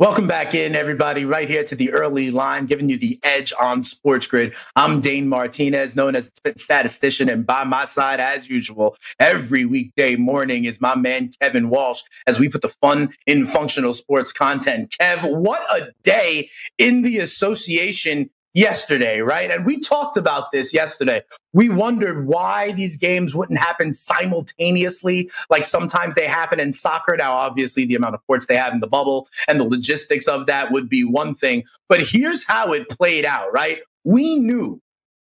Welcome back in, everybody, right here to the early line, giving you the edge on Sports Grid. I'm Dane Martinez, known as statistician, and by my side, as usual, every weekday morning is my man Kevin Walsh as we put the fun in functional sports content. Kev, what a day in the association yesterday, right? And we talked about this yesterday. We wondered why these games wouldn't happen simultaneously, like sometimes they happen in soccer. Now, obviously, the amount of courts they have in the bubble and the logistics of that would be one thing. But here's how it played out, right? We knew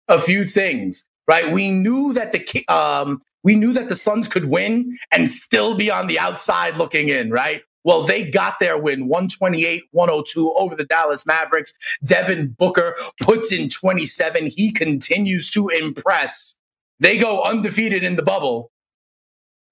a few things, right? We knew that the um, we knew that the Suns could win and still be on the outside looking in, right? Well, they got their win 128 102 over the Dallas Mavericks. Devin Booker puts in 27. He continues to impress. They go undefeated in the bubble,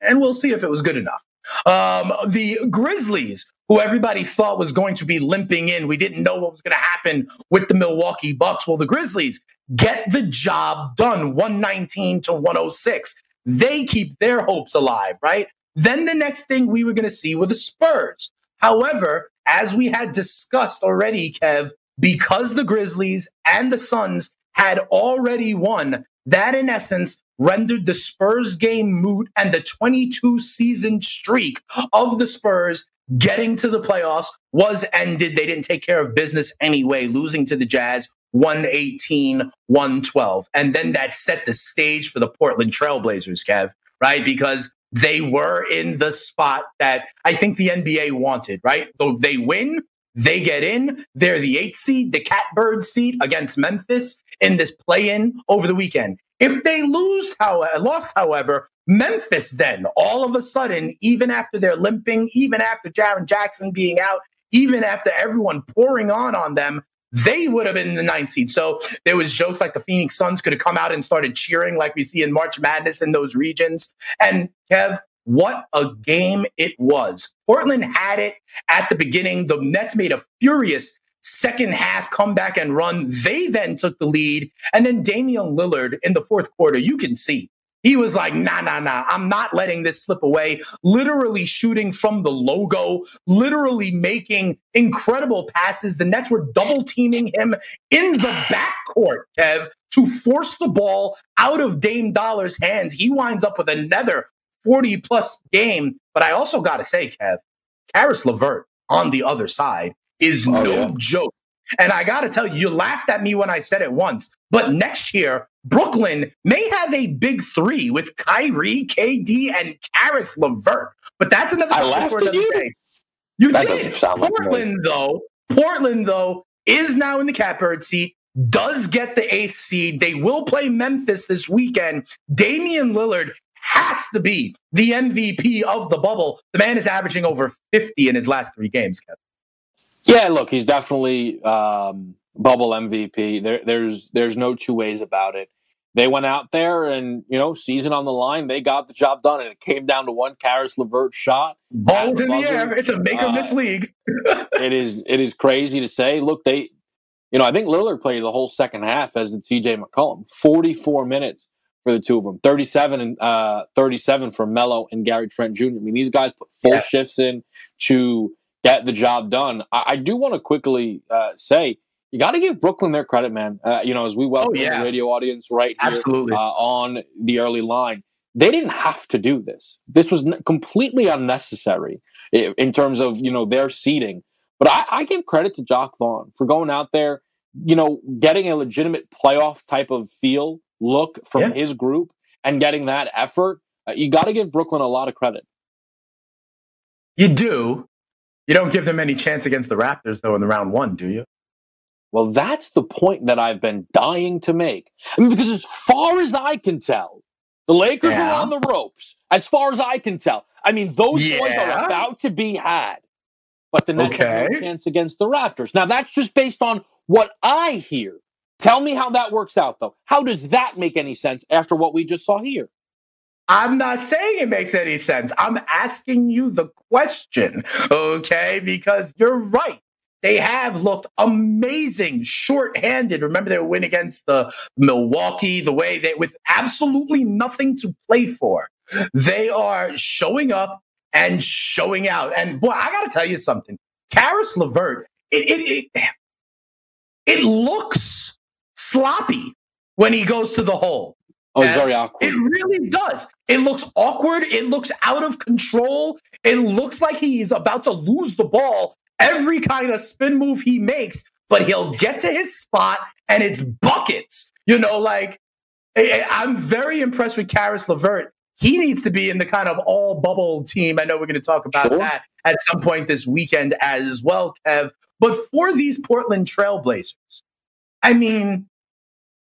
and we'll see if it was good enough. Um, the Grizzlies, who everybody thought was going to be limping in, we didn't know what was going to happen with the Milwaukee Bucks. Well, the Grizzlies get the job done 119 to 106. They keep their hopes alive, right? Then the next thing we were going to see were the Spurs. However, as we had discussed already, Kev, because the Grizzlies and the Suns had already won, that in essence rendered the Spurs game moot and the 22 season streak of the Spurs getting to the playoffs was ended. They didn't take care of business anyway, losing to the Jazz 118 112. And then that set the stage for the Portland Trailblazers, Kev, right? Because they were in the spot that I think the NBA wanted, right? So they win, they get in. They're the eighth seed, the catbird seat against Memphis in this play in over the weekend. If they lose, however, lost, however, Memphis then all of a sudden, even after they're limping, even after Jaren Jackson being out, even after everyone pouring on on them, they would have been the ninth seed. So there was jokes like the Phoenix Suns could have come out and started cheering like we see in March Madness in those regions. And Kev, what a game it was. Portland had it at the beginning. The Nets made a furious second half comeback and run. They then took the lead. And then Damian Lillard in the fourth quarter, you can see he was like, nah, nah, nah, I'm not letting this slip away. Literally shooting from the logo, literally making incredible passes. The Nets were double teaming him in the backcourt, Kev, to force the ball out of Dame Dollar's hands. He winds up with another 40 plus game. But I also got to say, Kev, Caris LeVert on the other side is oh, no yeah. joke. And I got to tell you, you laughed at me when I said it once, but next year, Brooklyn may have a big three with Kyrie, KD, and Caris LeVert. But that's another I laughed for another you? day. You that did. Portland, like though, Portland, though, is now in the catbird seat, does get the eighth seed. They will play Memphis this weekend. Damian Lillard has to be the MVP of the bubble. The man is averaging over 50 in his last three games, Kevin. Yeah, look, he's definitely um, bubble MVP. There, there's there's no two ways about it. They went out there and you know, season on the line, they got the job done, and it came down to one Caris LeVert shot. Balls in the air. It's a make or miss uh, league. it is. It is crazy to say. Look, they, you know, I think Lillard played the whole second half as the C.J. McCollum. Forty-four minutes for the two of them. Thirty-seven and uh, thirty-seven for Melo and Gary Trent Jr. I mean, these guys put full yeah. shifts in to get the job done. I, I do want to quickly uh, say you got to give Brooklyn their credit, man. Uh, you know, as we welcome oh, yeah. the radio audience right here Absolutely. Uh, on the early line, they didn't have to do this. This was n- completely unnecessary in terms of you know their seating. But I, I give credit to Jacque Vaughn for going out there, you know, getting a legitimate playoff type of feel look from yeah. his group and getting that effort. Uh, you got to give Brooklyn a lot of credit. You do, you don't give them any chance against the Raptors, though, in the round one, do you? Well, that's the point that I've been dying to make. I mean, because as far as I can tell, the Lakers yeah. are on the ropes. As far as I can tell, I mean, those yeah. boys are about to be had. but the Nets okay. have no chance against the Raptors. Now that's just based on what I hear. Tell me how that works out, though. How does that make any sense after what we just saw here? I'm not saying it makes any sense. I'm asking you the question, okay? Because you're right. They have looked amazing, short-handed. Remember, they win against the Milwaukee, the way they with absolutely nothing to play for. They are showing up and showing out. And boy, I got to tell you something. Caris LeVert, it, it, it it looks sloppy when he goes to the hole. Oh, it's very awkward. It really does. It looks awkward. It looks out of control. It looks like he's about to lose the ball every kind of spin move he makes, but he'll get to his spot and it's buckets. You know, like I'm very impressed with Caris LeVert. He needs to be in the kind of all bubble team. I know we're going to talk about sure. that at some point this weekend as well, Kev. But for these Portland Trailblazers, I mean,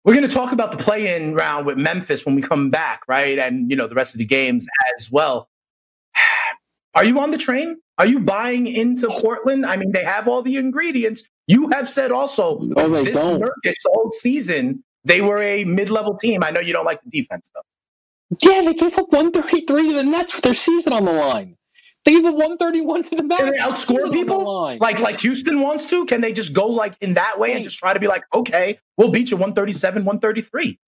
we're going to talk about the play-in round with Memphis when we come back, right? And you know the rest of the games as well. Are you on the train? Are you buying into Portland? I mean, they have all the ingredients. You have said also oh, no, this don't. Nurkic season they were a mid-level team. I know you don't like the defense though. Yeah, they gave up 133 to the Nets with their season on the line. They gave up 131 to the Mavericks. Can they outscore people like like Houston wants to? Can they just go like in that way and just try to be like, okay, we'll beat you 137, 133?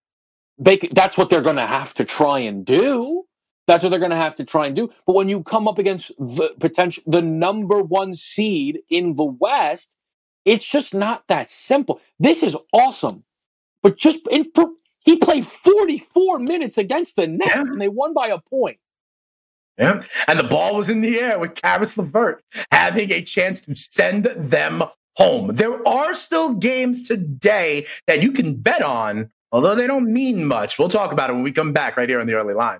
They that's what they're going to have to try and do. That's what they're going to have to try and do. But when you come up against the potential, the number one seed in the West, it's just not that simple. This is awesome, but just in, he played 44 minutes against the Nets yeah. and they won by a point. Yeah. And the ball was in the air with Caris LeVert having a chance to send them home. There are still games today that you can bet on, although they don't mean much. We'll talk about it when we come back right here on the early line.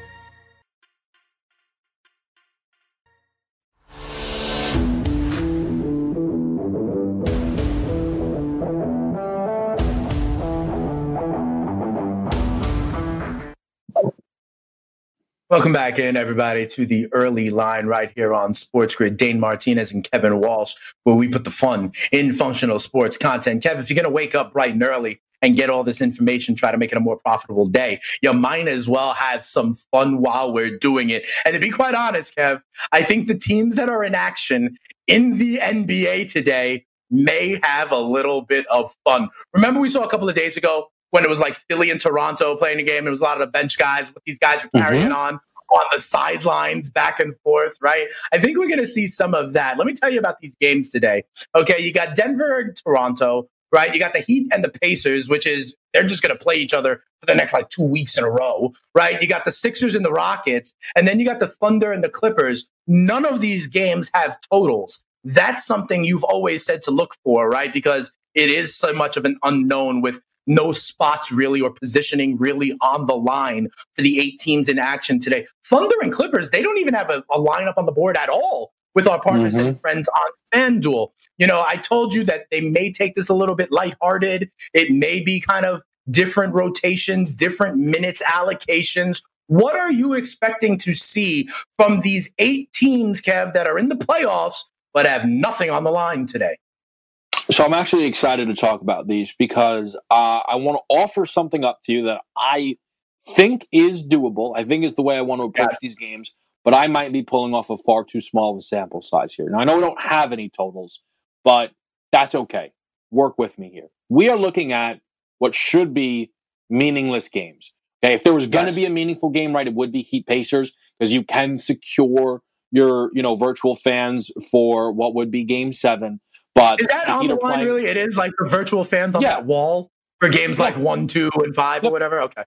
Welcome back in, everybody, to the early line right here on Sports Grid. Dane Martinez and Kevin Walsh, where we put the fun in functional sports content. Kev, if you're going to wake up bright and early and get all this information, try to make it a more profitable day, you might as well have some fun while we're doing it. And to be quite honest, Kev, I think the teams that are in action in the NBA today may have a little bit of fun. Remember, we saw a couple of days ago when it was like Philly and Toronto playing a game. It was a lot of the bench guys, what these guys were carrying mm-hmm. on on the sidelines back and forth, right? I think we're going to see some of that. Let me tell you about these games today. Okay, you got Denver and Toronto, right? You got the Heat and the Pacers, which is they're just going to play each other for the next like two weeks in a row, right? You got the Sixers and the Rockets, and then you got the Thunder and the Clippers. None of these games have totals. That's something you've always said to look for, right? Because it is so much of an unknown with no spots really or positioning really on the line for the eight teams in action today. Thunder and Clippers, they don't even have a, a lineup on the board at all with our partners mm-hmm. and friends on FanDuel. You know, I told you that they may take this a little bit lighthearted. It may be kind of different rotations, different minutes allocations. What are you expecting to see from these eight teams, Kev, that are in the playoffs but have nothing on the line today? So I'm actually excited to talk about these because uh, I want to offer something up to you that I think is doable. I think is the way I want to approach these games, but I might be pulling off a far too small of a sample size here. Now I know we don't have any totals, but that's okay. Work with me here. We are looking at what should be meaningless games. Okay, if there was going to yes. be a meaningful game, right, it would be Heat Pacers because you can secure your you know virtual fans for what would be Game Seven. But is that on the line? Playing, really, it is like the virtual fans on yeah. that wall for games like one, two, and five yep. or whatever. Okay.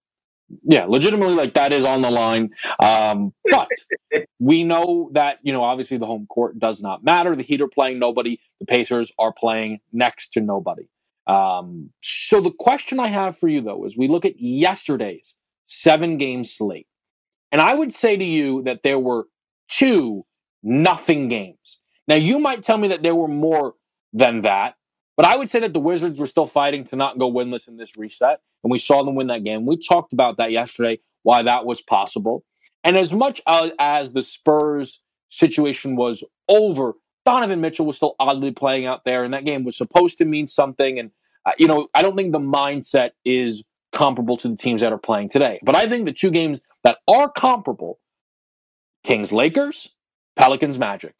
Yeah, legitimately, like that is on the line. Um, but we know that you know obviously the home court does not matter. The Heat are playing nobody. The Pacers are playing next to nobody. Um, so the question I have for you though is we look at yesterday's seven game slate. And I would say to you that there were two nothing games. Now you might tell me that there were more than that, but I would say that the Wizards were still fighting to not go winless in this reset. And we saw them win that game. We talked about that yesterday, why that was possible. And as much as the Spurs situation was over, Donovan Mitchell was still oddly playing out there, and that game was supposed to mean something. And, uh, you know, I don't think the mindset is comparable to the teams that are playing today. But I think the two games that are comparable Kings Lakers, Pelicans Magic.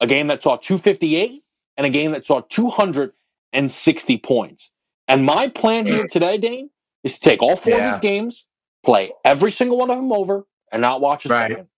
A game that saw 258 and a game that saw 260 points. And my plan here today, Dane, is to take all four yeah. of these games, play every single one of them over, and not watch a right. second.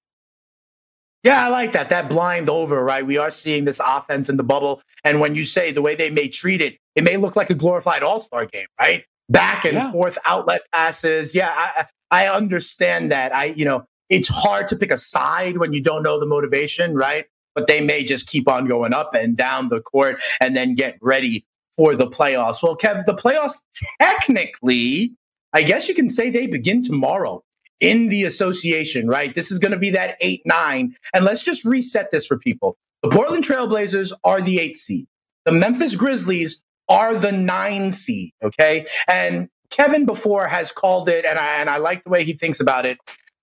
Yeah, I like that. That blind over, right? We are seeing this offense in the bubble. And when you say the way they may treat it, it may look like a glorified all star game, right? Back and yeah. forth outlet passes. Yeah, I, I understand that. I, you know, it's hard to pick a side when you don't know the motivation, right? But they may just keep on going up and down the court and then get ready for the playoffs. Well, Kev, the playoffs technically, I guess you can say they begin tomorrow in the association, right? This is going to be that 8 9. And let's just reset this for people. The Portland Trailblazers are the eight seed, the Memphis Grizzlies are the nine seed, okay? And Kevin before has called it, and I, and I like the way he thinks about it.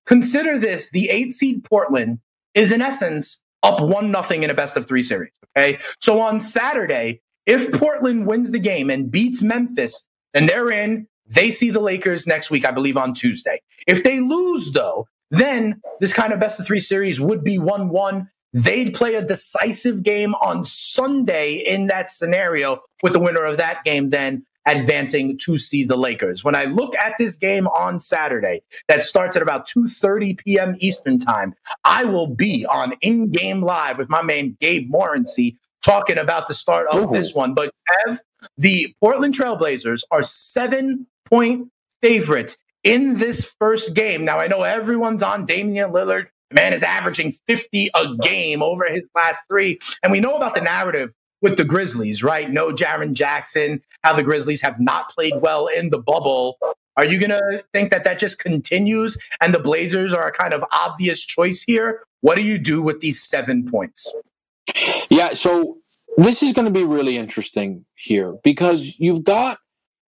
Consider this the eight seed Portland is in essence up one nothing in a best of three series. Okay. So on Saturday, if Portland wins the game and beats Memphis, and they're in, they see the Lakers next week, I believe, on Tuesday. If they lose, though, then this kind of best of three series would be 1 1. They'd play a decisive game on Sunday in that scenario, with the winner of that game then advancing to see the Lakers. When I look at this game on Saturday that starts at about 2:30 p.m. Eastern Time, I will be on in-game live with my man Gabe Morency talking about the start of Ooh. this one. But Kev, the Portland Trailblazers are seven point favorites in this first game. Now, I know everyone's on Damian Lillard. The man is averaging 50 a game over his last three. And we know about the narrative with the Grizzlies, right? No Jaren Jackson, how the Grizzlies have not played well in the bubble. Are you going to think that that just continues and the Blazers are a kind of obvious choice here? What do you do with these seven points? Yeah, so this is going to be really interesting here because you've got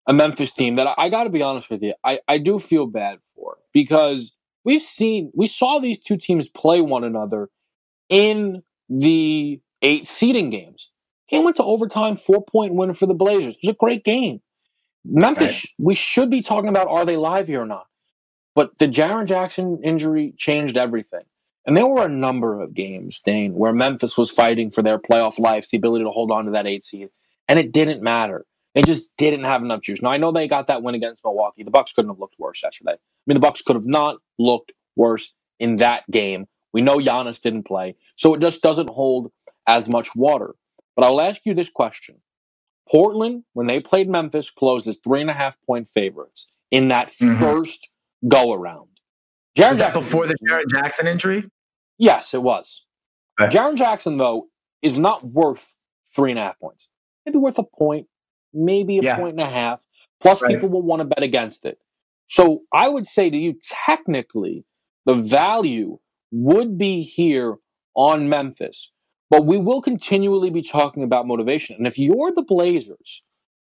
a Memphis team that I, I got to be honest with you, I, I do feel bad for because we've seen, we saw these two teams play one another in the eight seeding games. Game went to overtime, four point win for the Blazers. It was a great game. Memphis, right. we should be talking about are they live here or not? But the Jaren Jackson injury changed everything. And there were a number of games, Dane, where Memphis was fighting for their playoff lives, the ability to hold on to that eight seed, and it didn't matter. They just didn't have enough juice. Now I know they got that win against Milwaukee. The Bucks couldn't have looked worse yesterday. I mean, the Bucks could have not looked worse in that game. We know Giannis didn't play, so it just doesn't hold as much water. But I'll ask you this question: Portland, when they played Memphis, closed as three and a half point favorites in that mm-hmm. first go around. Jaren that before the Jaren Jackson injury? Yes, it was. Okay. Jaren Jackson, though, is not worth three and a half points. Maybe worth a point, maybe a yeah. point and a half. Plus, right. people will want to bet against it. So I would say to you, technically, the value would be here on Memphis, but we will continually be talking about motivation. And if you're the Blazers,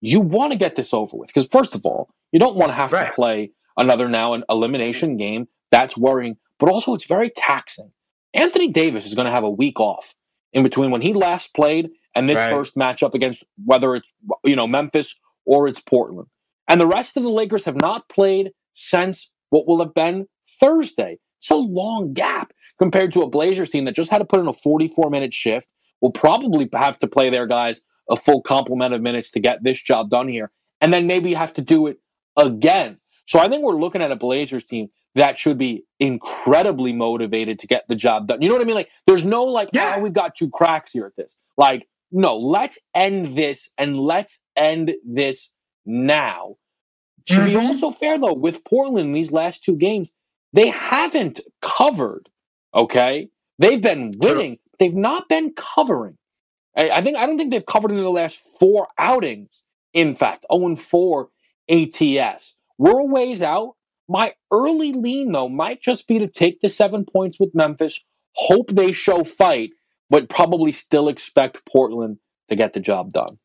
you want to get this over with. Because, first of all, you don't want to have right. to play another now an elimination game. That's worrying. But also, it's very taxing. Anthony Davis is going to have a week off in between when he last played and this right. first matchup against whether it's you know Memphis or it's Portland. And the rest of the Lakers have not played since what will have been Thursday. It's a long gap compared to a Blazers team that just had to put in a 44 minute shift. Will probably have to play their guys a full complement of minutes to get this job done here. And then maybe have to do it again. So I think we're looking at a Blazers team that should be incredibly motivated to get the job done. You know what I mean? Like, there's no like, yeah, oh, we've got two cracks here at this. Like, no, let's end this and let's end this now. To mm-hmm. be also fair though, with Portland these last two games, they haven't covered. Okay, they've been winning. True. They've not been covering. I, I think I don't think they've covered in the last four outings in fact. 0 4 ATS. We're a ways out. My early lean, though, might just be to take the seven points with Memphis, hope they show fight, but probably still expect Portland to get the job done.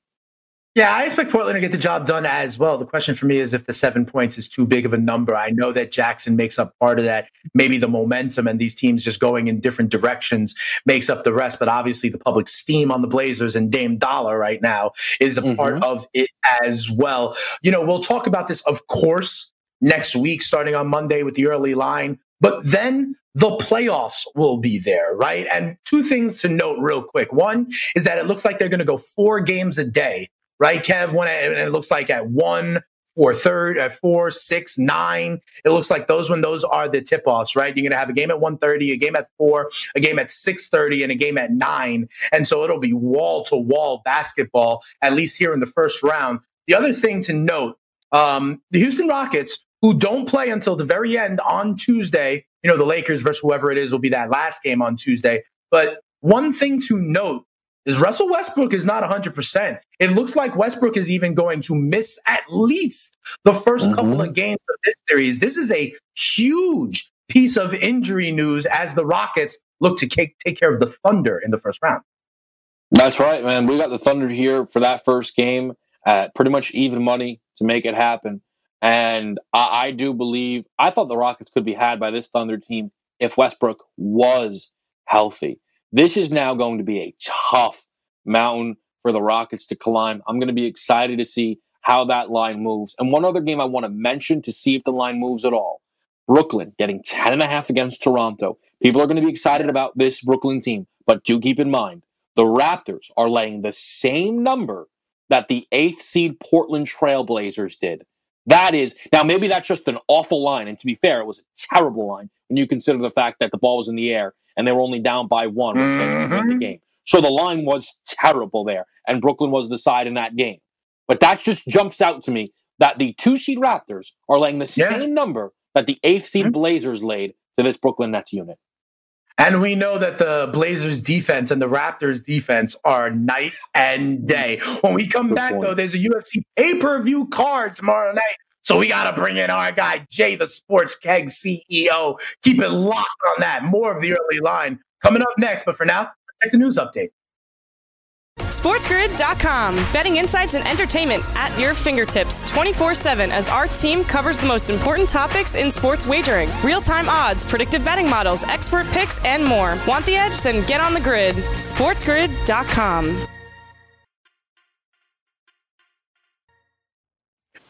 Yeah, I expect Portland to get the job done as well. The question for me is if the seven points is too big of a number. I know that Jackson makes up part of that. Maybe the momentum and these teams just going in different directions makes up the rest. But obviously, the public steam on the Blazers and Dame Dollar right now is a mm-hmm. part of it as well. You know, we'll talk about this, of course, next week, starting on Monday with the early line. But then the playoffs will be there, right? And two things to note real quick. One is that it looks like they're going to go four games a day right, Kev? When it, it looks like at one, four, third, at four, six, nine. It looks like those when those are the tip offs, right? You're gonna have a game at 1:30, a game at four, a game at 6:30, and a game at nine. And so it'll be wall to wall basketball, at least here in the first round. The other thing to note, um, the Houston Rockets, who don't play until the very end on Tuesday, you know, the Lakers versus whoever it is will be that last game on Tuesday. But one thing to note is Russell Westbrook is not 100%. It looks like Westbrook is even going to miss at least the 1st mm-hmm. couple of games of this series. This is a huge piece of injury news as the Rockets look to take, take care of the Thunder in the first round. That's right, man. We got the Thunder here for that first game at pretty much even money to make it happen. And I, I do believe, I thought the Rockets could be had by this Thunder team if Westbrook was healthy. This is now going to be a tough mountain for the Rockets to climb. I'm going to be excited to see how that line moves. And one other game I want to mention to see if the line moves at all. Brooklyn getting 10 and a half against Toronto. People are going to be excited about this Brooklyn team, but do keep in mind the Raptors are laying the same number that the eighth seed Portland Trailblazers did. That is now maybe that's just an awful line, and to be fair, it was a terrible line when you consider the fact that the ball was in the air and they were only down by one with mm-hmm. to win the game. So the line was terrible there, and Brooklyn was the side in that game. But that just jumps out to me that the two seed Raptors are laying the yeah. same number that the eighth seed mm-hmm. Blazers laid to this Brooklyn Nets unit. And we know that the Blazers defense and the Raptors defense are night and day. When we come Good back, point. though, there's a UFC pay per view card tomorrow night so we got to bring in our guy, Jay, the Sports Keg CEO. Keep it locked on that. More of the early line coming up next. But for now, check the news update. SportsGrid.com. Betting insights and entertainment at your fingertips 24 7 as our team covers the most important topics in sports wagering real time odds, predictive betting models, expert picks, and more. Want the edge? Then get on the grid. SportsGrid.com.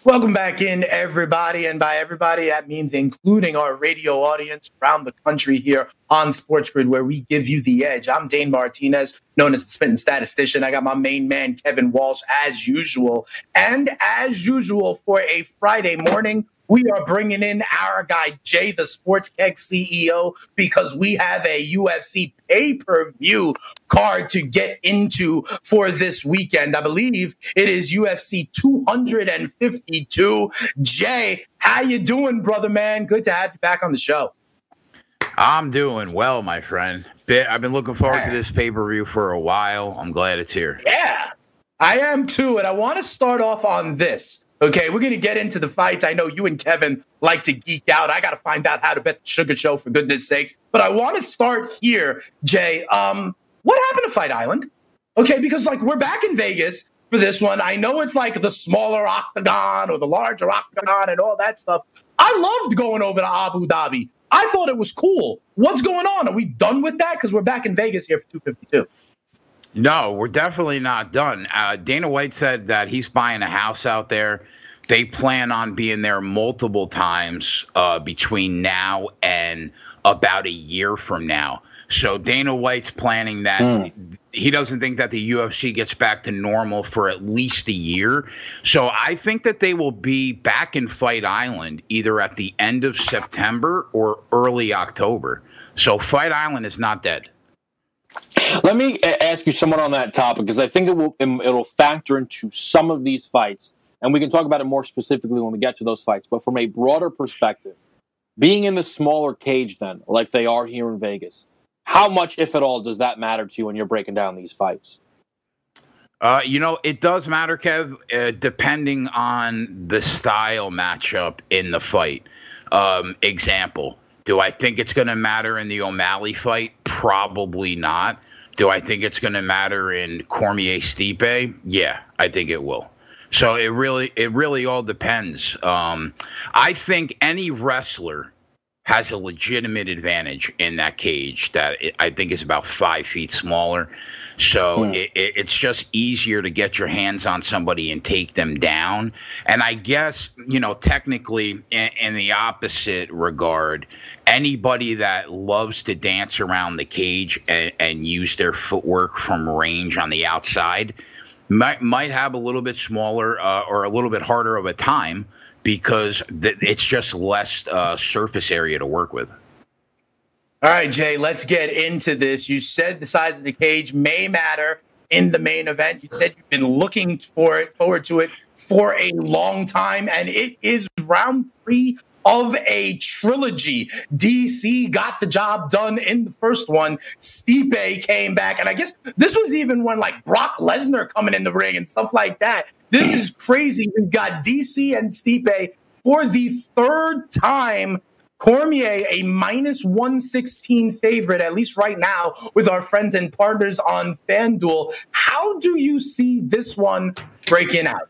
Welcome back in, everybody. And by everybody, that means including our radio audience around the country here on Sports Grid, where we give you the edge. I'm Dane Martinez, known as the Spitting Statistician. I got my main man, Kevin Walsh, as usual. And as usual, for a Friday morning, we are bringing in our guy, Jay, the Sports Keg CEO, because we have a UFC pay per view card to get into for this weekend. I believe it is UFC 252. Jay, how you doing, brother man? Good to have you back on the show. I'm doing well, my friend. I've been looking forward to this pay per view for a while. I'm glad it's here. Yeah, I am too. And I want to start off on this. Okay, we're to get into the fights. I know you and Kevin like to geek out. I got to find out how to bet the Sugar Show for goodness sakes. But I want to start here, Jay. Um, what happened to Fight Island? Okay, because like we're back in Vegas for this one. I know it's like the smaller octagon or the larger octagon and all that stuff. I loved going over to Abu Dhabi. I thought it was cool. What's going on? Are we done with that? Because we're back in Vegas here for 252. No, we're definitely not done. Uh, Dana White said that he's buying a house out there. They plan on being there multiple times uh, between now and about a year from now. So Dana White's planning that mm. he doesn't think that the UFC gets back to normal for at least a year. So I think that they will be back in Fight Island either at the end of September or early October. So Fight Island is not dead. Let me ask you someone on that topic because I think it will it'll factor into some of these fights, and we can talk about it more specifically when we get to those fights. But from a broader perspective, being in the smaller cage, then like they are here in Vegas, how much, if at all, does that matter to you when you're breaking down these fights? Uh, you know, it does matter, Kev, uh, depending on the style matchup in the fight. Um, example, do I think it's going to matter in the O'Malley fight? Probably not. Do I think it's going to matter in Cormier Stipe? Yeah, I think it will. So it really, it really all depends. Um, I think any wrestler has a legitimate advantage in that cage that I think is about five feet smaller. So hmm. it, it's just easier to get your hands on somebody and take them down. And I guess, you know, technically, in, in the opposite regard, anybody that loves to dance around the cage and, and use their footwork from range on the outside might, might have a little bit smaller uh, or a little bit harder of a time because th- it's just less uh, surface area to work with. All right, Jay, let's get into this. You said the size of the cage may matter in the main event. You said you've been looking for it, forward to it for a long time, and it is round three of a trilogy. DC got the job done in the first one. Stipe came back, and I guess this was even when like Brock Lesnar coming in the ring and stuff like that. This is crazy. We've got DC and Stipe for the third time Cormier, a minus 116 favorite, at least right now, with our friends and partners on FanDuel. How do you see this one breaking out?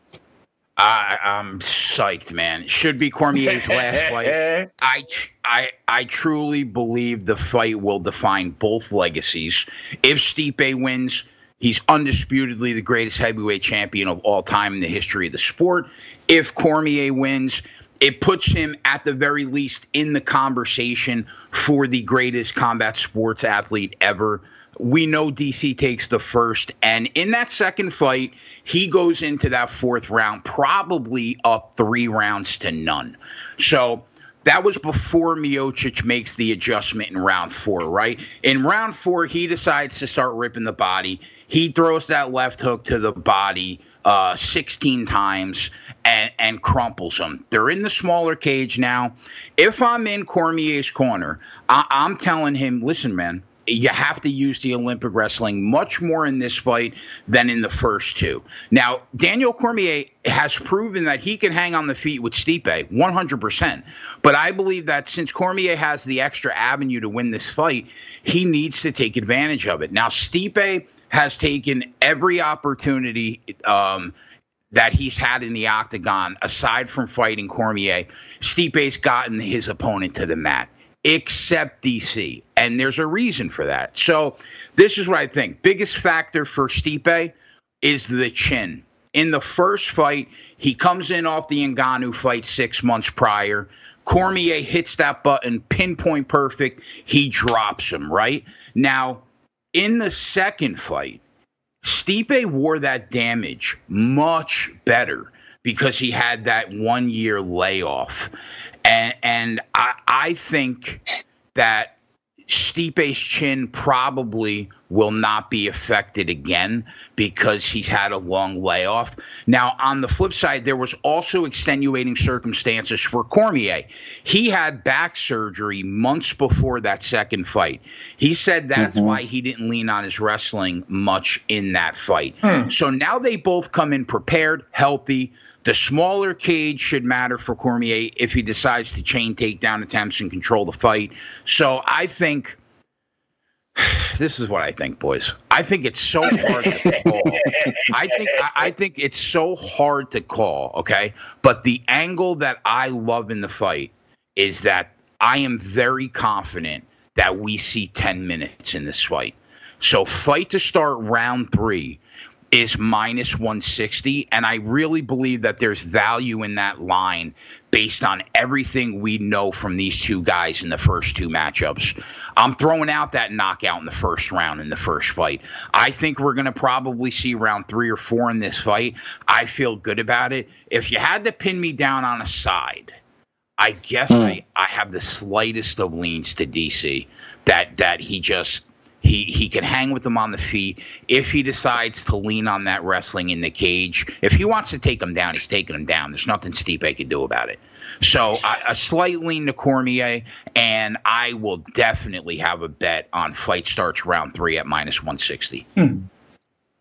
I, I'm psyched, man. Should be Cormier's last fight. I, I, I truly believe the fight will define both legacies. If Stipe wins, he's undisputedly the greatest heavyweight champion of all time in the history of the sport. If Cormier wins, it puts him at the very least in the conversation for the greatest combat sports athlete ever. We know DC takes the first, and in that second fight, he goes into that fourth round probably up three rounds to none. So that was before Miocic makes the adjustment in round four, right? In round four, he decides to start ripping the body. He throws that left hook to the body uh, 16 times and, and crumples them. They're in the smaller cage now. If I'm in Cormier's corner, I, I'm telling him, listen, man, you have to use the Olympic wrestling much more in this fight than in the first two. Now, Daniel Cormier has proven that he can hang on the feet with Stipe 100%. But I believe that since Cormier has the extra avenue to win this fight, he needs to take advantage of it. Now, Stipe has taken every opportunity um, that he's had in the octagon, aside from fighting Cormier. Stipe's gotten his opponent to the mat, except DC. And there's a reason for that. So, this is what I think. Biggest factor for Stipe is the chin. In the first fight, he comes in off the Ngannou fight six months prior. Cormier hits that button, pinpoint perfect. He drops him, right? Now, in the second fight, Stipe wore that damage much better because he had that one year layoff. And, and I, I think that Stipe's chin probably will not be affected again because he's had a long layoff. Now, on the flip side, there was also extenuating circumstances for Cormier. He had back surgery months before that second fight. He said that's mm-hmm. why he didn't lean on his wrestling much in that fight. Hmm. So now they both come in prepared, healthy. The smaller cage should matter for Cormier if he decides to chain takedown attempts and control the fight. So I think this is what I think, boys. I think it's so hard to call. I think I think it's so hard to call, okay? But the angle that I love in the fight is that I am very confident that we see 10 minutes in this fight. So fight to start round 3 is minus 160. And I really believe that there's value in that line based on everything we know from these two guys in the first two matchups. I'm throwing out that knockout in the first round in the first fight. I think we're going to probably see round three or four in this fight. I feel good about it. If you had to pin me down on a side, I guess mm. I, I have the slightest of leans to DC that that he just he he can hang with them on the feet if he decides to lean on that wrestling in the cage. If he wants to take him down, he's taking him down. There's nothing Stipe can do about it. So a slight lean to Cormier, and I will definitely have a bet on fight starts round three at minus 160. Hmm.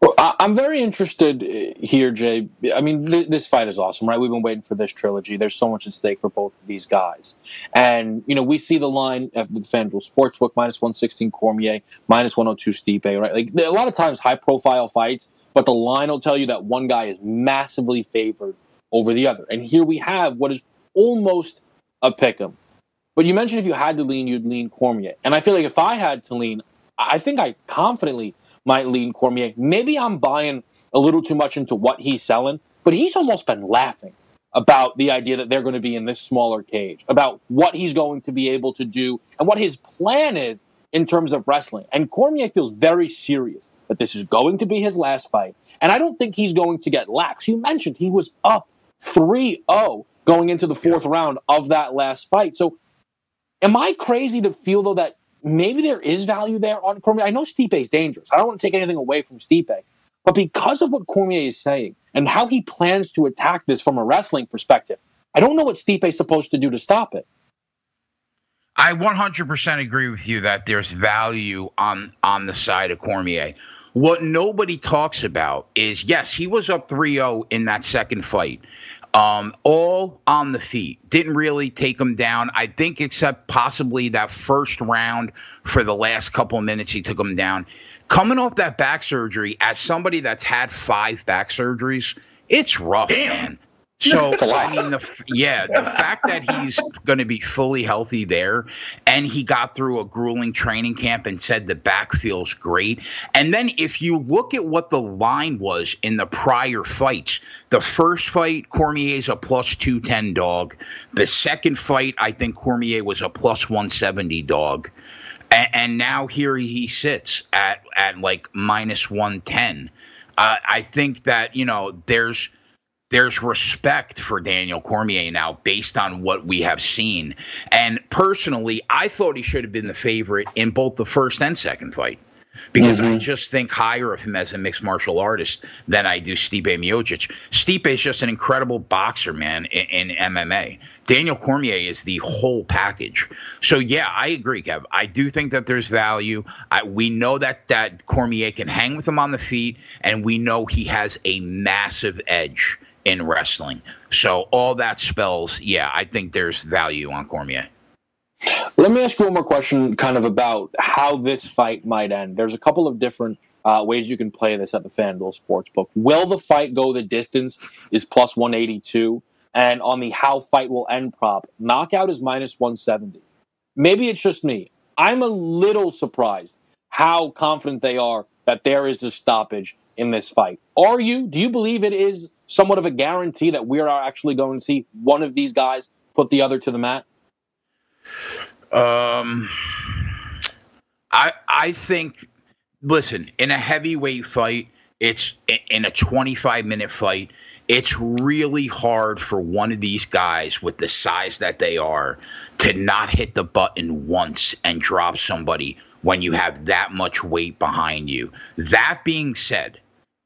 Well, I'm very interested uh, here, Jay. I mean, th- this fight is awesome, right? We've been waiting for this trilogy. There's so much at stake for both of these guys. And, you know, we see the line at the FanDuel Sportsbook, minus 116 Cormier, minus 102 Stipe, right? Like, a lot of times high profile fights, but the line will tell you that one guy is massively favored over the other. And here we have what is almost a pick 'em. But you mentioned if you had to lean, you'd lean Cormier. And I feel like if I had to lean, I think I confidently might lean Cormier. Maybe I'm buying a little too much into what he's selling, but he's almost been laughing about the idea that they're going to be in this smaller cage, about what he's going to be able to do, and what his plan is in terms of wrestling. And Cormier feels very serious that this is going to be his last fight. And I don't think he's going to get lax. You mentioned he was up 3 0 going into the fourth round of that last fight. So, am I crazy to feel, though, that maybe there is value there on Cormier. I know Stipe is dangerous. I don't want to take anything away from Stipe. But because of what Cormier is saying and how he plans to attack this from a wrestling perspective, I don't know what Stipe is supposed to do to stop it. I 100% agree with you that there's value on on the side of Cormier. What nobody talks about is yes, he was up 3-0 in that second fight um, all on the feet. Didn't really take him down. I think, except possibly that first round for the last couple of minutes, he took him down. Coming off that back surgery, as somebody that's had five back surgeries, it's rough, Damn. man. So I mean, the yeah, the fact that he's going to be fully healthy there, and he got through a grueling training camp and said the back feels great. And then if you look at what the line was in the prior fights, the first fight Cormier's a plus two ten dog. The second fight, I think Cormier was a plus one seventy dog. And, and now here he sits at at like minus one ten. Uh, I think that you know there's there's respect for Daniel Cormier now based on what we have seen. And personally, I thought he should have been the favorite in both the first and second fight because mm-hmm. I just think higher of him as a mixed martial artist than I do Stipe Miocic. Stipe is just an incredible boxer, man, in, in, MMA. Daniel Cormier is the whole package. So yeah, I agree, Kev. I do think that there's value. I, we know that that Cormier can hang with him on the feet, and we know he has a massive edge in wrestling. So all that spells, yeah, I think there's value on Cormier. Let me ask you one more question, kind of about how this fight might end. There's a couple of different uh, ways you can play this at the FanDuel Sportsbook. Will the fight go the distance? Is plus 182. And on the how fight will end prop, knockout is minus 170. Maybe it's just me. I'm a little surprised how confident they are that there is a stoppage in this fight. Are you? Do you believe it is somewhat of a guarantee that we are actually going to see one of these guys put the other to the mat? Um, I I think. Listen, in a heavyweight fight, it's in a 25 minute fight. It's really hard for one of these guys with the size that they are to not hit the button once and drop somebody when you have that much weight behind you. That being said,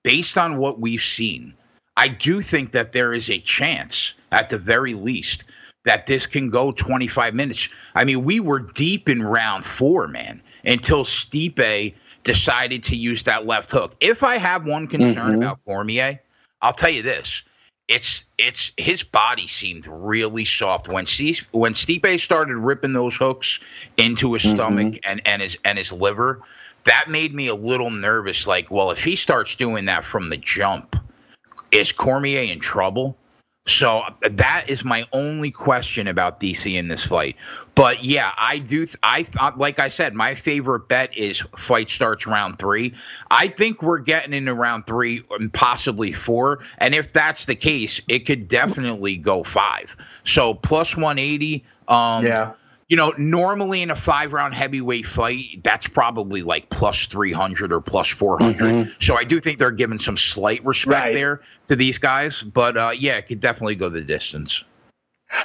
based on what we've seen, I do think that there is a chance, at the very least, that this can go 25 minutes. I mean, we were deep in round four, man, until Stipe decided to use that left hook. If I have one concern mm-hmm. about Cormier, I'll tell you this. It's it's his body seemed really soft when Steve, when Stipe started ripping those hooks into his mm-hmm. stomach and, and his and his liver. That made me a little nervous. Like, well, if he starts doing that from the jump, is Cormier in trouble? So that is my only question about DC in this fight. But yeah, I do. I thought, like I said, my favorite bet is fight starts round three. I think we're getting into round three and possibly four. And if that's the case, it could definitely go five. So plus 180. Um, yeah you know, normally in a five round heavyweight fight, that's probably like plus 300 or plus 400. Mm-hmm. So I do think they're giving some slight respect right. there to these guys. But uh, yeah, it could definitely go the distance.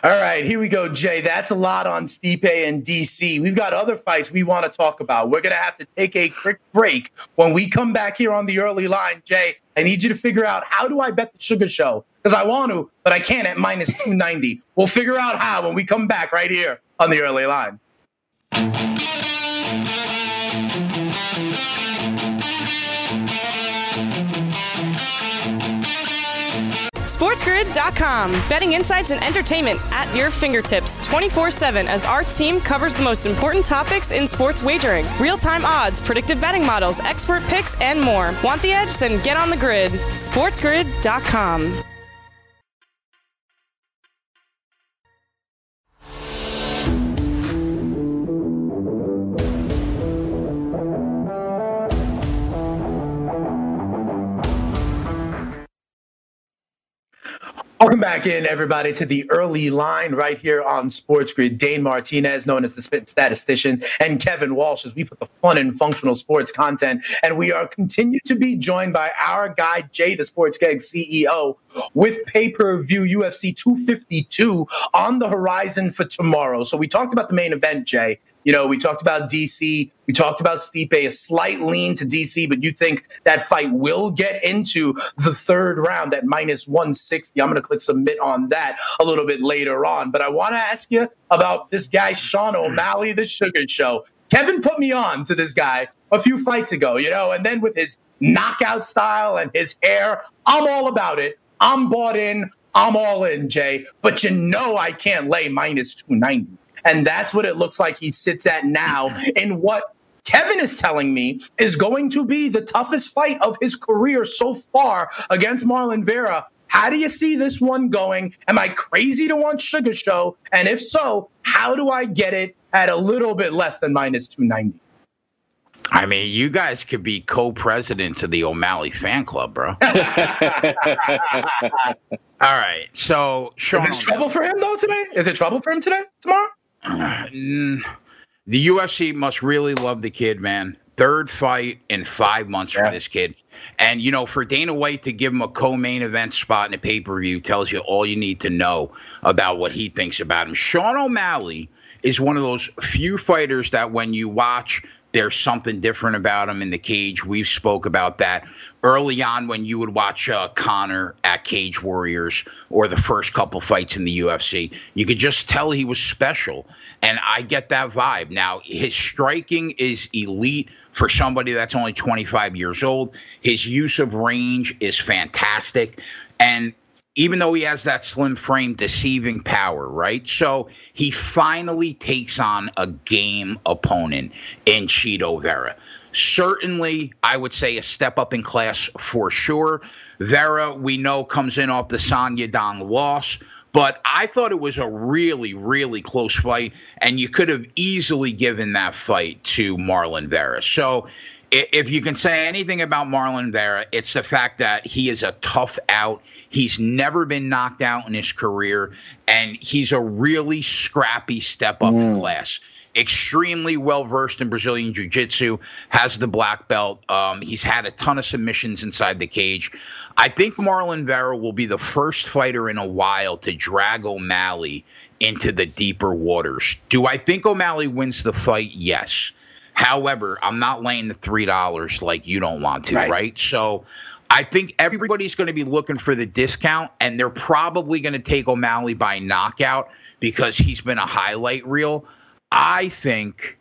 All right, here we go, Jay. That's a lot on Stipe and DC. We've got other fights we want to talk about. We're going to have to take a quick break. When we come back here on the early line, Jay, I need you to figure out how do I bet the Sugar Show? because I want to, but I can't at minus 290. We'll figure out how when we come back right here on the early line. SportsGrid.com. Betting insights and entertainment at your fingertips 24 7 as our team covers the most important topics in sports wagering real time odds, predictive betting models, expert picks, and more. Want the edge? Then get on the grid. SportsGrid.com. Welcome back in, everybody, to the early line right here on Sports Grid. Dane Martinez, known as the Spit Statistician, and Kevin Walsh, as we put the fun and functional sports content. And we are continue to be joined by our guy, Jay, the Sports Gag CEO, with pay per view UFC 252 on the horizon for tomorrow. So we talked about the main event, Jay. You know, we talked about DC. We talked about Stipe, a slight lean to DC, but you think that fight will get into the third round at minus 160. I'm going to click submit on that a little bit later on. But I want to ask you about this guy, Sean O'Malley, the Sugar Show. Kevin put me on to this guy a few fights ago, you know, and then with his knockout style and his hair, I'm all about it. I'm bought in. I'm all in, Jay. But you know I can't lay minus 290. And that's what it looks like he sits at now in what Kevin is telling me is going to be the toughest fight of his career so far against Marlon Vera. How do you see this one going? Am I crazy to want Sugar Show? And if so, how do I get it at a little bit less than minus 290? I mean, you guys could be co-presidents of the O'Malley fan club, bro. All right. So, Sean is it trouble for him though today? Is it trouble for him today? Tomorrow? the UFC must really love the kid, man. Third fight in five months yeah. for this kid. And, you know, for Dana White to give him a co main event spot in a pay per view tells you all you need to know about what he thinks about him. Sean O'Malley is one of those few fighters that when you watch there's something different about him in the cage. We've spoke about that early on when you would watch uh, Conor at Cage Warriors or the first couple fights in the UFC. You could just tell he was special, and I get that vibe. Now his striking is elite for somebody that's only 25 years old. His use of range is fantastic, and even though he has that slim frame, deceiving power, right? So he finally takes on a game opponent in Chito Vera. Certainly, I would say a step up in class for sure. Vera, we know, comes in off the Song Yadong loss, but I thought it was a really, really close fight, and you could have easily given that fight to Marlon Vera. So if you can say anything about Marlon Vera, it's the fact that he is a tough out. He's never been knocked out in his career, and he's a really scrappy step up mm. in class. Extremely well versed in Brazilian Jiu Jitsu, has the black belt. Um, he's had a ton of submissions inside the cage. I think Marlon Vera will be the first fighter in a while to drag O'Malley into the deeper waters. Do I think O'Malley wins the fight? Yes. However, I'm not laying the three dollars like you don't want to, right. right? So I think everybody's going to be looking for the discount, and they're probably going to take O'Malley by knockout because he's been a highlight reel. I think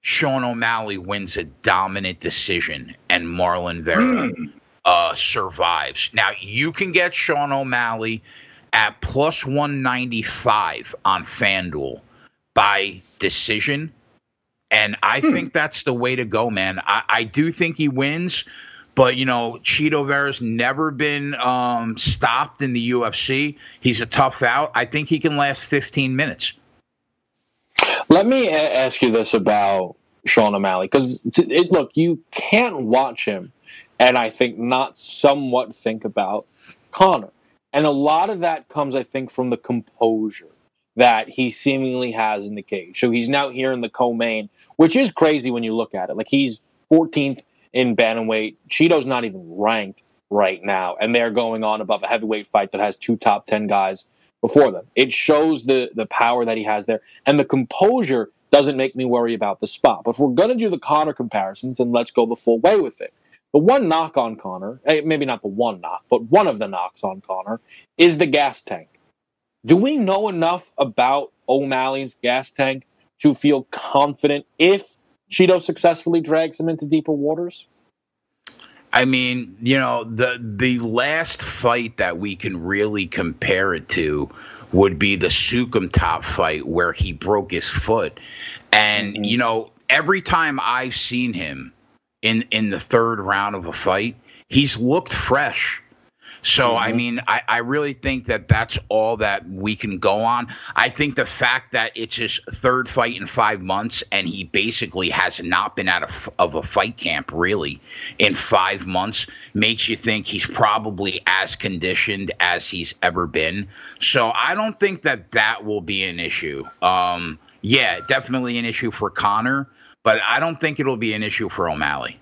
Sean O'Malley wins a dominant decision, and Marlon Vera mm. uh, survives. Now you can get Sean O'Malley at plus 195 on FanDuel by decision and I hmm. think that's the way to go, man. I, I do think he wins, but you know, Chito Vera's never been um, stopped in the UFC. He's a tough out. I think he can last 15 minutes. Let me a- ask you this about Sean O'Malley because look, you can't watch him, and I think not somewhat think about Conor, and a lot of that comes, I think, from the composure that he seemingly has in the cage. So he's now here in the co-main, which is crazy when you look at it. Like he's 14th in bantamweight. Chito's not even ranked right now, and they're going on above a heavyweight fight that has two top 10 guys before them. It shows the the power that he has there, and the composure doesn't make me worry about the spot. But if we're to do the Conor comparisons, and let's go the full way with it. The one knock on Conor, eh, maybe not the one knock, but one of the knocks on Conor, is the gas tank. Do we know enough about O'Malley's gas tank to feel confident if Chito successfully drags him into deeper waters? I mean, you know, the the last fight that we can really compare it to would be the Soukhamthath fight where he broke his foot. And, mm-hmm. you know, every time I've seen him in in the third round of a fight, he's looked fresh. So, mm-hmm. I mean, I, I really think that that's all that we can go on. I think the fact that it's his third fight in five months and he basically has not been out of, of a fight camp really in five months makes you think he's probably as conditioned as he's ever been. So, I don't think that that will be an issue. Um, yeah, definitely an issue for Conor, but I don't think it'll be an issue for O'Malley.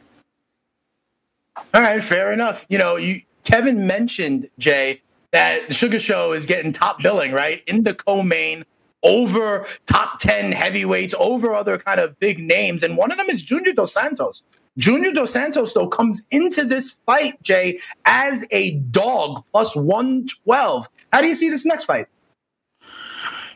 All right, fair enough. You know, you Kevin mentioned, Jay, that the Sugar Show is getting top billing, right? In the co-main over top 10 heavyweights, over other kind of big names. And one of them is Junior Dos Santos. Junior Dos Santos, though, comes into this fight, Jay, as a dog plus 112. How do you see this next fight?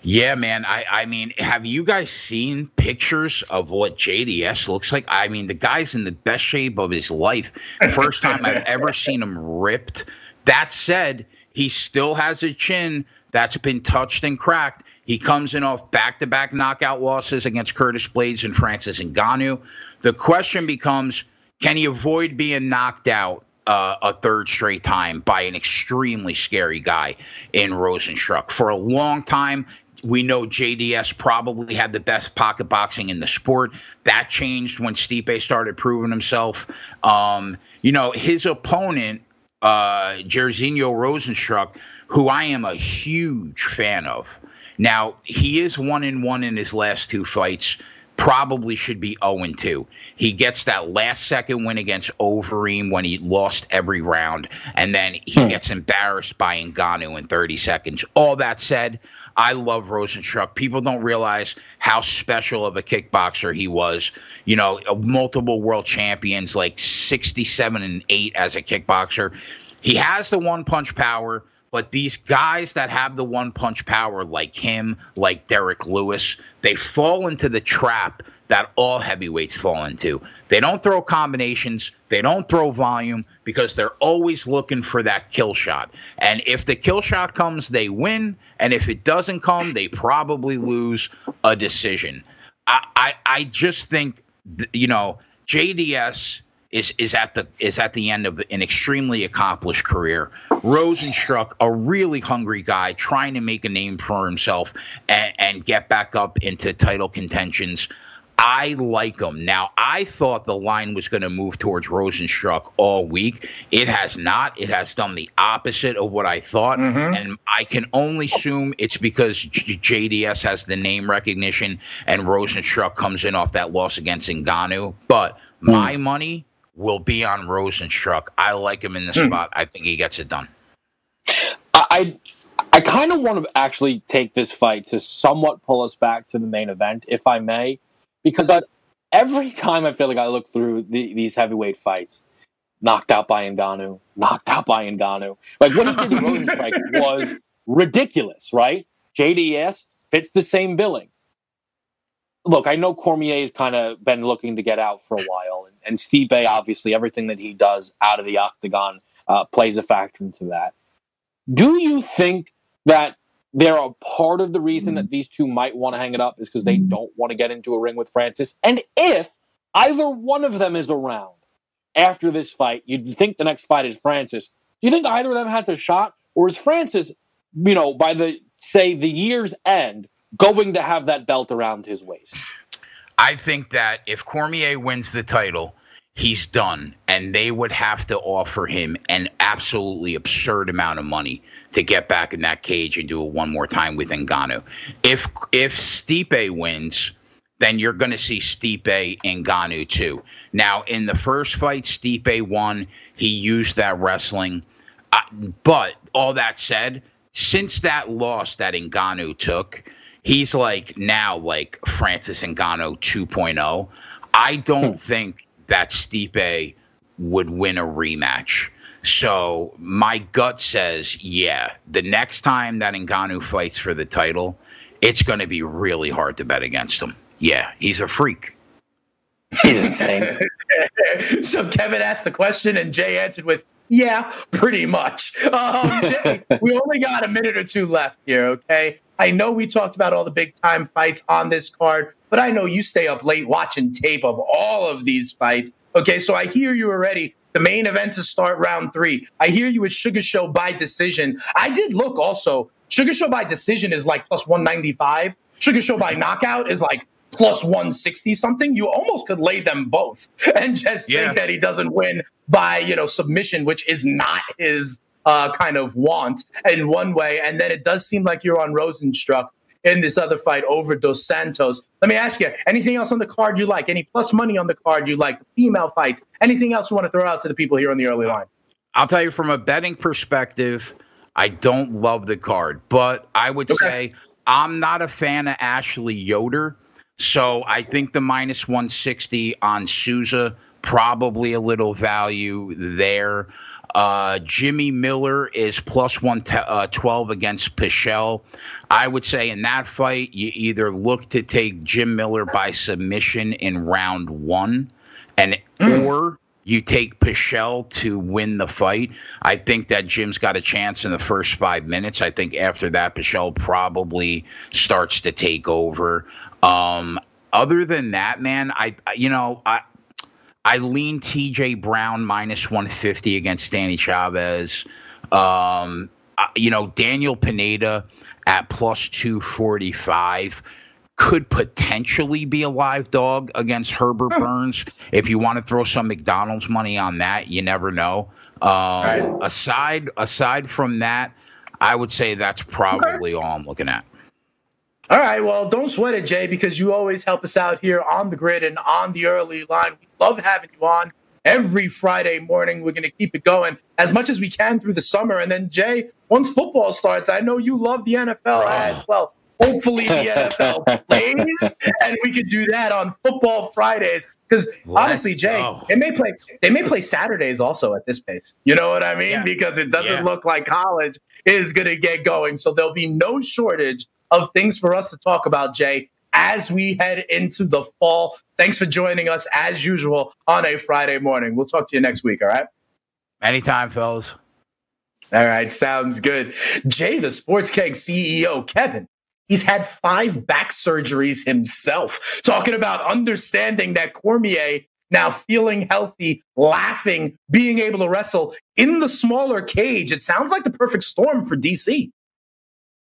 Yeah, man. I, I mean, have you guys seen pictures of what JDS looks like? I mean, the guy's in the best shape of his life. First time I've ever seen him ripped. That said, he still has a chin that's been touched and cracked. He comes in off back to back knockout losses against Curtis Blaydes and Francis Ngannou. The question becomes can he avoid being knocked out uh, a third straight time by an extremely scary guy in Rozenstruik. For a long time, we know JDS probably had the best pocket boxing in the sport. That changed when Stipe started proving himself. Um, you know, his opponent, uh, Jairzinho Rozenstruik, who I am a huge fan of. Now, he is one in one in his last two fights probably should be 0 2. He gets that last second win against Overeem when he lost every round, and then he hmm. gets embarrassed by Ngannou in 30 seconds. All that said, I love Rozenstruik. People don't realize how special of a kickboxer he was. You know, multiple world champions, like 67 and 8 as a kickboxer. He has the one punch power but these guys that have the one punch power, like him, like Derrick Lewis, they fall into the trap that all heavyweights fall into. They don't throw combinations, they don't throw volume because they're always looking for that kill shot. And if the kill shot comes, they win. And if it doesn't come, they probably lose a decision. I, I, I just think, you know, JDS is is at the is at the end of an extremely accomplished career. Rozenstruik, a really hungry guy, trying to make a name for himself and, and get back up into title contentions. I like him. Now, I thought the line was going to move towards Rozenstruik all week. It has not. It has done the opposite of what I thought. Mm-hmm. And I can only assume it's because J- JDS has the name recognition and Rozenstruik comes in off that loss against Ngannou. But my mm. money will be on Rozenstruik. I like him in this mm. spot. I think he gets it done. I I kind of want to actually take this fight to somewhat pull us back to the main event, if I may, because every time I feel like I look through the, these heavyweight fights, knocked out by Ngannou, knocked out by Ngannou, like what he did to Rozenstruik was ridiculous, right? JDS fits the same billing look, I know Cormier has kind of been looking to get out for a while, and, and Stipe, obviously, everything that he does out of the octagon uh, plays a factor into that. Do you think that they're a part of the reason that these two might want to hang it up is because they don't want to get into a ring with Francis? And if either one of them is around after this fight, you'd think the next fight is Francis. Do you think either of them has a shot, or is Francis, you know, by the say the year's end, going to have that belt around his waist. I think that if Cormier wins the title, he's done, and they would have to offer him an absolutely absurd amount of money to get back in that cage and do it one more time with Ngannou. If if Stipe wins, then you're going to see Stipe Ngannou too. Now, in the first fight, Stipe won. He used that wrestling, uh, but all that said, since that loss that Ngannou took he's like now like Francis Ngannou 2.0. I don't hmm. think that Stipe would win a rematch. So my gut says, yeah, the next time that Ngannou fights for the title, it's going to be really hard to bet against him. Yeah, he's a freak. He's insane. so Kevin asked the question, and Jay answered with, "Yeah, pretty much." Um, Jay, we only got a minute or two left here. Okay, I know we talked about all the big time fights on this card, but I know you stay up late watching tape of all of these fights. Okay, so I hear you already. The main event to start round three. I hear you with Sugar Show by decision. I did look also. Sugar Show by decision is like plus 195. Sugar Show by knockout is like plus 160 something. You almost could lay them both and just yeah. think that he doesn't win by, you know, submission, which is not his uh, kind of want in one way. And then it does seem like you're on Rozenstruik in this other fight over Dos Santos. Let me ask you, anything else on the card you like? Any plus money on the card you like? Female fights? Anything else you want to throw out to the people here on the early line? I'll tell you from a betting perspective, I don't love the card, but I would okay. say I'm not a fan of Ashley Yoder. So I think the minus 160 on Souza, probably a little value there. Uh, Jimmy Miller is plus 112 uh, against Pichel. I would say in that fight, you either look to take Jim Miller by submission in round one, and mm. or you take Pichel to win the fight. I think that Jim's got a chance in the first five minutes. I think after that, Pichel probably starts to take over. Um, other than that, man, I you know I I lean T.J. Brown minus one fifty against Danny Chavez. Um, you know Daniel Pineda at plus two forty five could potentially be a live dog against Herbert Burns. If you want to throw some McDonald's money on that, you never know. Um, right. Aside aside from that, I would say that's probably okay. all I'm looking at. All right. Well, don't sweat it, Jay, because you always help us out here on the grid and on the early line. We love having you on every Friday morning. We're going to keep it going as much as we can through the summer. And then, Jay, once football starts, I know you love the NFL ah. as well. Hopefully, the NFL plays, and we could do that on Football Fridays. Because honestly, Jay, go. they may play they may play Saturdays also at this pace. You know what I mean? Yeah. Because it doesn't yeah. look like college is going to get going. So there'll be no shortage of things for us to talk about, Jay, as we head into the fall. Thanks for joining us as usual on a Friday morning. We'll talk to you next week. All right. Anytime, fellas. All right. Sounds good. Jay, the Sports Keg CEO, Kevin. He's had five back surgeries himself, talking about understanding that Cormier now feeling healthy, laughing, being able to wrestle in the smaller cage. It sounds like the perfect storm for DC.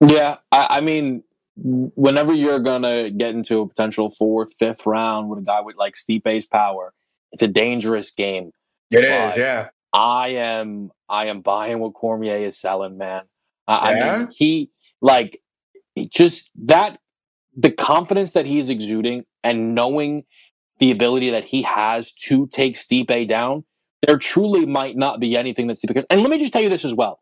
Yeah, I, I mean, whenever you're gonna get into a potential fourth, fifth round with a guy with like Stipe's power, it's a dangerous game. It but is, yeah. I am, I am buying what Cormier is selling, man. I, yeah? I mean, he like just that the confidence that he's exuding and knowing the ability that he has to take Stipe down. There truly might not be anything that Stipe. Can. And let me just tell you this as well: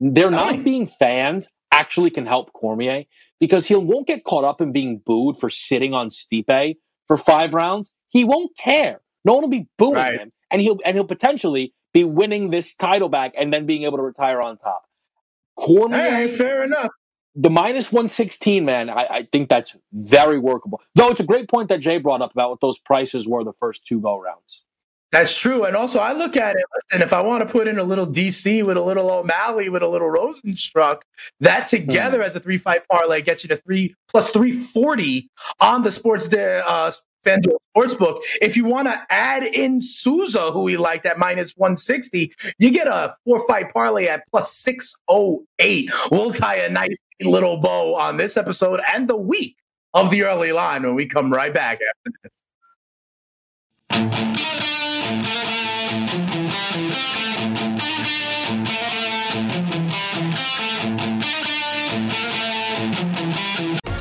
they're not being fans actually can help Cormier because he won't get caught up in being booed for sitting on Stipe for five rounds. He won't care. No one will be booing right. him, and he'll and he'll potentially be winning this title back and then being able to retire on top. Cormier, hey, fair enough. The minus one sixteen, man. I, I think that's very workable. Though it's a great point that Jay brought up about what those prices were the first two go rounds. That's true. And also, I look at it, and if I want to put in a little DC with a little O'Malley with a little Rozenstruik, that together mm. as a three fight parlay gets you to three plus 340 on the sports day, uh, FanDuel Sportsbook. If you want to add in Souza, who we liked at minus 160, you get a four fight parlay at plus 608. We'll tie a nice little bow on this episode and the week of the early line when we come right back after this.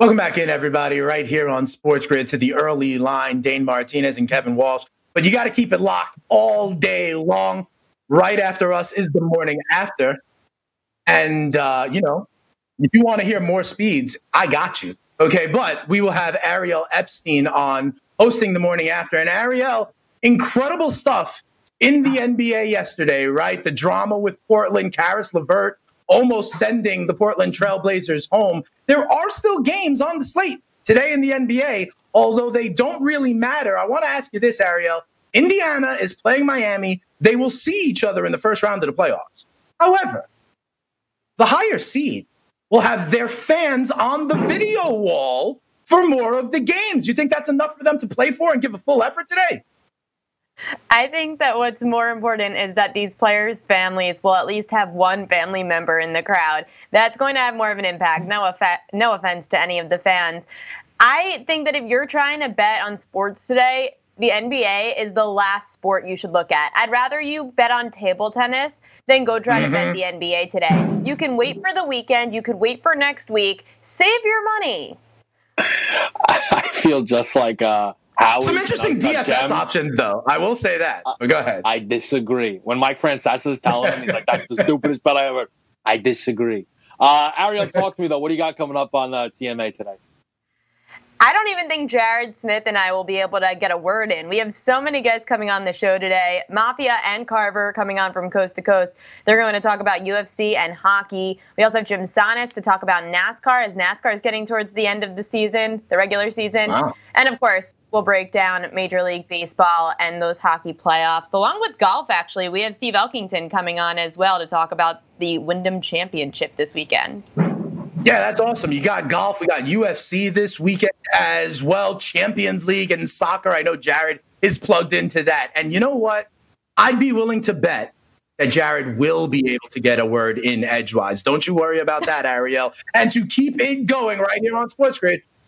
Welcome back in, everybody, right here on Sports Grid to the early line, Dane Martinez and Kevin Walsh. But you got to keep it locked all day long. Right after us is the morning after. And, uh, you know, if you want to hear more speeds, I got you. Okay. But we will have Ariel Epstein on hosting the morning after. And Ariel, incredible stuff in the NBA yesterday, right? The drama with Portland, Caris LeVert almost sending the Portland Trailblazers home. There are still games on the slate today in the NBA, although they don't really matter. I want to ask you this, Ariel. Indiana is playing Miami. They will see each other in the first round of the playoffs. However, the higher seed will have their fans on the video wall for more of the games. You think that's enough for them to play for and give a full effort today? I think that what's more important is that these players' families will at least have one family member in the crowd. That's going to have more of an impact. No, effect, no offense to any of the fans. I think that if you're trying to bet on sports today, the NBA is the last sport you should look at. I'd rather you bet on table tennis than go try mm-hmm. to bet mm-hmm. the NBA today. You can wait for the weekend, you could wait for next week. Save your money. I feel just like uh, Howie Some interesting DFS gems. options, though. I will say that. Uh, go ahead. I disagree. When Mike Francesa is telling him, he's like, "That's the stupidest bet I ever." I disagree. Uh, Ariel, talk to me though. What do you got coming up on uh, TMA today? I don't even think Jared Smith and I will be able to get a word in. We have so many guests coming on the show today. Mafia and Carver coming on from coast to coast. They're going to talk about UFC and hockey. We also have Jim Sannes to talk about NASCAR as NASCAR is getting towards the end of the season, the regular season. Wow. And of course, we'll break down Major League Baseball and those hockey playoffs, along with golf, actually. We have Steve Elkington coming on as well to talk about the Wyndham Championship this weekend. Yeah, that's awesome. You got golf. We got UFC this weekend as well, Champions League and soccer. I know Jared is plugged into that. And you know what? I'd be willing to bet that Jared will be able to get a word in edgewise. Don't you worry about that, Ariel. And to keep it going right here on Sports Grid,